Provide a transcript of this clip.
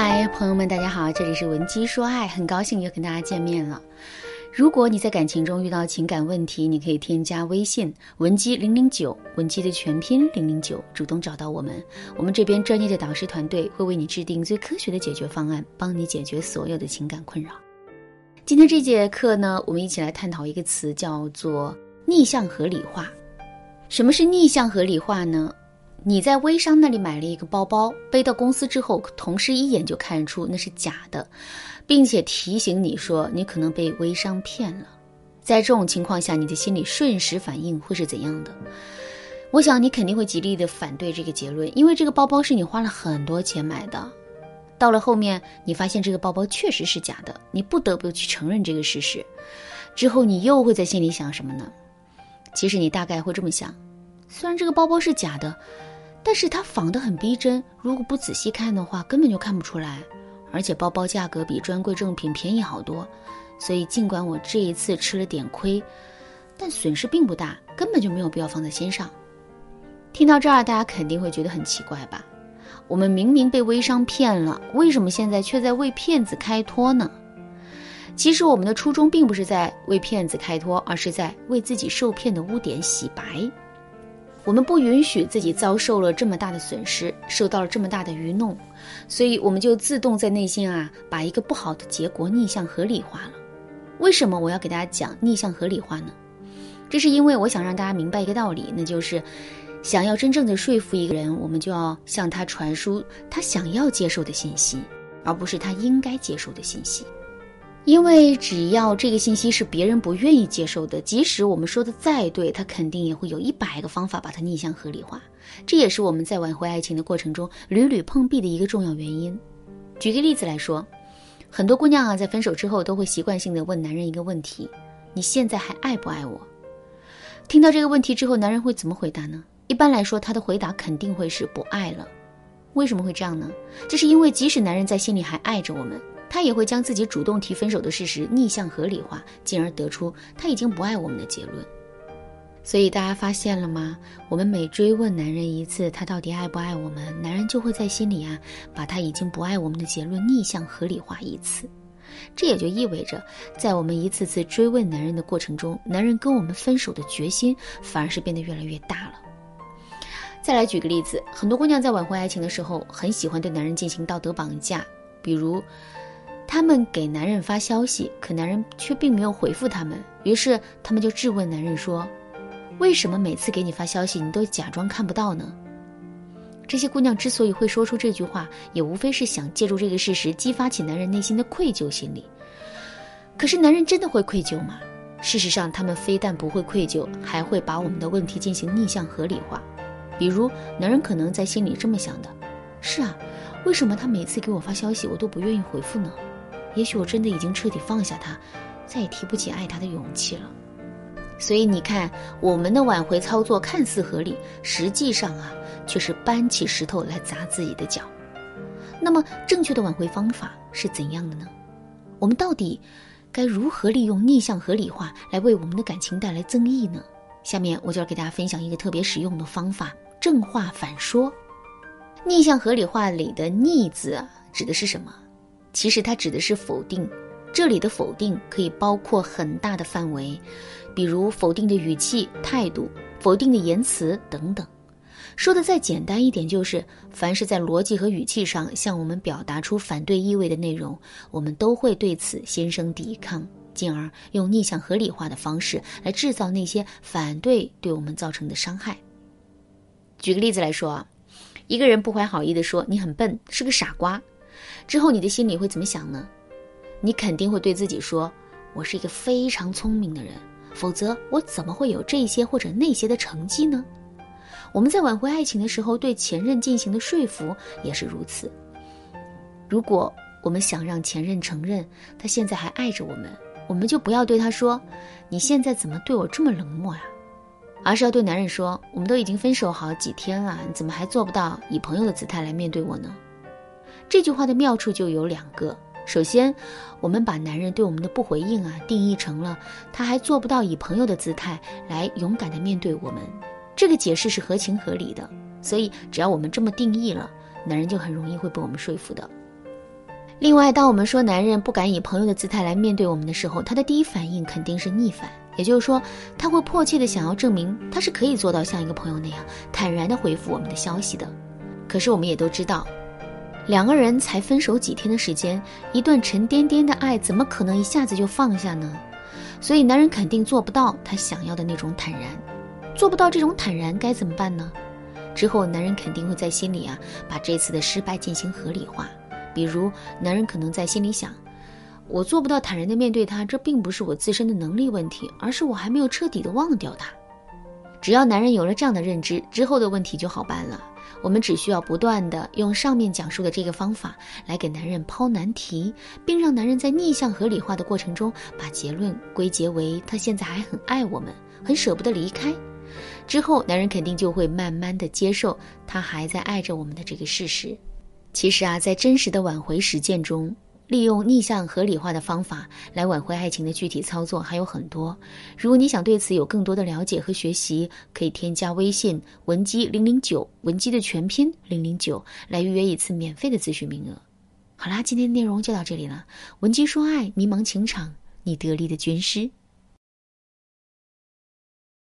嗨，朋友们，大家好，这里是文姬说爱，很高兴又跟大家见面了。如果你在感情中遇到情感问题，你可以添加微信文姬零零九，文姬的全拼零零九，主动找到我们，我们这边专业的导师团队会为你制定最科学的解决方案，帮你解决所有的情感困扰。今天这节课呢，我们一起来探讨一个词，叫做逆向合理化。什么是逆向合理化呢？你在微商那里买了一个包包，背到公司之后，同事一眼就看出那是假的，并且提醒你说你可能被微商骗了。在这种情况下，你的心理瞬时反应会是怎样的？我想你肯定会极力的反对这个结论，因为这个包包是你花了很多钱买的。到了后面，你发现这个包包确实是假的，你不得不去承认这个事实。之后，你又会在心里想什么呢？其实你大概会这么想：虽然这个包包是假的。但是它仿得很逼真，如果不仔细看的话，根本就看不出来。而且包包价格比专柜正品便宜好多，所以尽管我这一次吃了点亏，但损失并不大，根本就没有必要放在心上。听到这儿，大家肯定会觉得很奇怪吧？我们明明被微商骗了，为什么现在却在为骗子开脱呢？其实我们的初衷并不是在为骗子开脱，而是在为自己受骗的污点洗白。我们不允许自己遭受了这么大的损失，受到了这么大的愚弄，所以我们就自动在内心啊，把一个不好的结果逆向合理化了。为什么我要给大家讲逆向合理化呢？这是因为我想让大家明白一个道理，那就是想要真正的说服一个人，我们就要向他传输他想要接受的信息，而不是他应该接受的信息。因为只要这个信息是别人不愿意接受的，即使我们说的再对，他肯定也会有一百个方法把它逆向合理化。这也是我们在挽回爱情的过程中屡屡碰壁的一个重要原因。举个例子来说，很多姑娘啊，在分手之后都会习惯性的问男人一个问题：“你现在还爱不爱我？”听到这个问题之后，男人会怎么回答呢？一般来说，他的回答肯定会是不爱了。为什么会这样呢？这是因为即使男人在心里还爱着我们。他也会将自己主动提分手的事实逆向合理化，进而得出他已经不爱我们的结论。所以大家发现了吗？我们每追问男人一次他到底爱不爱我们，男人就会在心里啊把他已经不爱我们的结论逆向合理化一次。这也就意味着，在我们一次次追问男人的过程中，男人跟我们分手的决心反而是变得越来越大了。再来举个例子，很多姑娘在挽回爱情的时候，很喜欢对男人进行道德绑架，比如。他们给男人发消息，可男人却并没有回复他们，于是他们就质问男人说：“为什么每次给你发消息，你都假装看不到呢？”这些姑娘之所以会说出这句话，也无非是想借助这个事实激发起男人内心的愧疚心理。可是男人真的会愧疚吗？事实上，他们非但不会愧疚，还会把我们的问题进行逆向合理化。比如，男人可能在心里这么想的：“是啊，为什么他每次给我发消息，我都不愿意回复呢？”也许我真的已经彻底放下他，再也提不起爱他的勇气了。所以你看，我们的挽回操作看似合理，实际上啊，却是搬起石头来砸自己的脚。那么，正确的挽回方法是怎样的呢？我们到底该如何利用逆向合理化来为我们的感情带来增益呢？下面我就要给大家分享一个特别实用的方法——正话反说。逆向合理化里的“逆”字，指的是什么？其实它指的是否定，这里的否定可以包括很大的范围，比如否定的语气、态度、否定的言辞等等。说的再简单一点，就是凡是在逻辑和语气上向我们表达出反对意味的内容，我们都会对此心生抵抗，进而用逆向合理化的方式来制造那些反对对我们造成的伤害。举个例子来说啊，一个人不怀好意的说你很笨，是个傻瓜。之后你的心里会怎么想呢？你肯定会对自己说：“我是一个非常聪明的人，否则我怎么会有这些或者那些的成绩呢？”我们在挽回爱情的时候，对前任进行的说服也是如此。如果我们想让前任承认他现在还爱着我们，我们就不要对他说：“你现在怎么对我这么冷漠呀？”而是要对男人说：“我们都已经分手好几天了，你怎么还做不到以朋友的姿态来面对我呢？”这句话的妙处就有两个。首先，我们把男人对我们的不回应啊，定义成了他还做不到以朋友的姿态来勇敢的面对我们。这个解释是合情合理的。所以，只要我们这么定义了，男人就很容易会被我们说服的。另外，当我们说男人不敢以朋友的姿态来面对我们的时候，他的第一反应肯定是逆反，也就是说，他会迫切的想要证明他是可以做到像一个朋友那样坦然的回复我们的消息的。可是我们也都知道，两个人才分手几天的时间，一段沉甸甸的爱怎么可能一下子就放下呢？所以男人肯定做不到他想要的那种坦然，做不到这种坦然该怎么办呢？之后男人肯定会在心里啊把这次的失败进行合理化。比如，男人可能在心里想：“我做不到坦然的面对他，这并不是我自身的能力问题，而是我还没有彻底的忘掉他。”只要男人有了这样的认知，之后的问题就好办了。我们只需要不断的用上面讲述的这个方法来给男人抛难题，并让男人在逆向合理化的过程中，把结论归结为他现在还很爱我们，很舍不得离开。之后，男人肯定就会慢慢的接受他还在爱着我们的这个事实。其实啊，在真实的挽回实践中，利用逆向合理化的方法来挽回爱情的具体操作还有很多。如果你想对此有更多的了解和学习，可以添加微信文姬零零九，文姬的全拼零零九，来预约一次免费的咨询名额。好啦，今天的内容就到这里了。文姬说爱，迷茫情场，你得力的军师。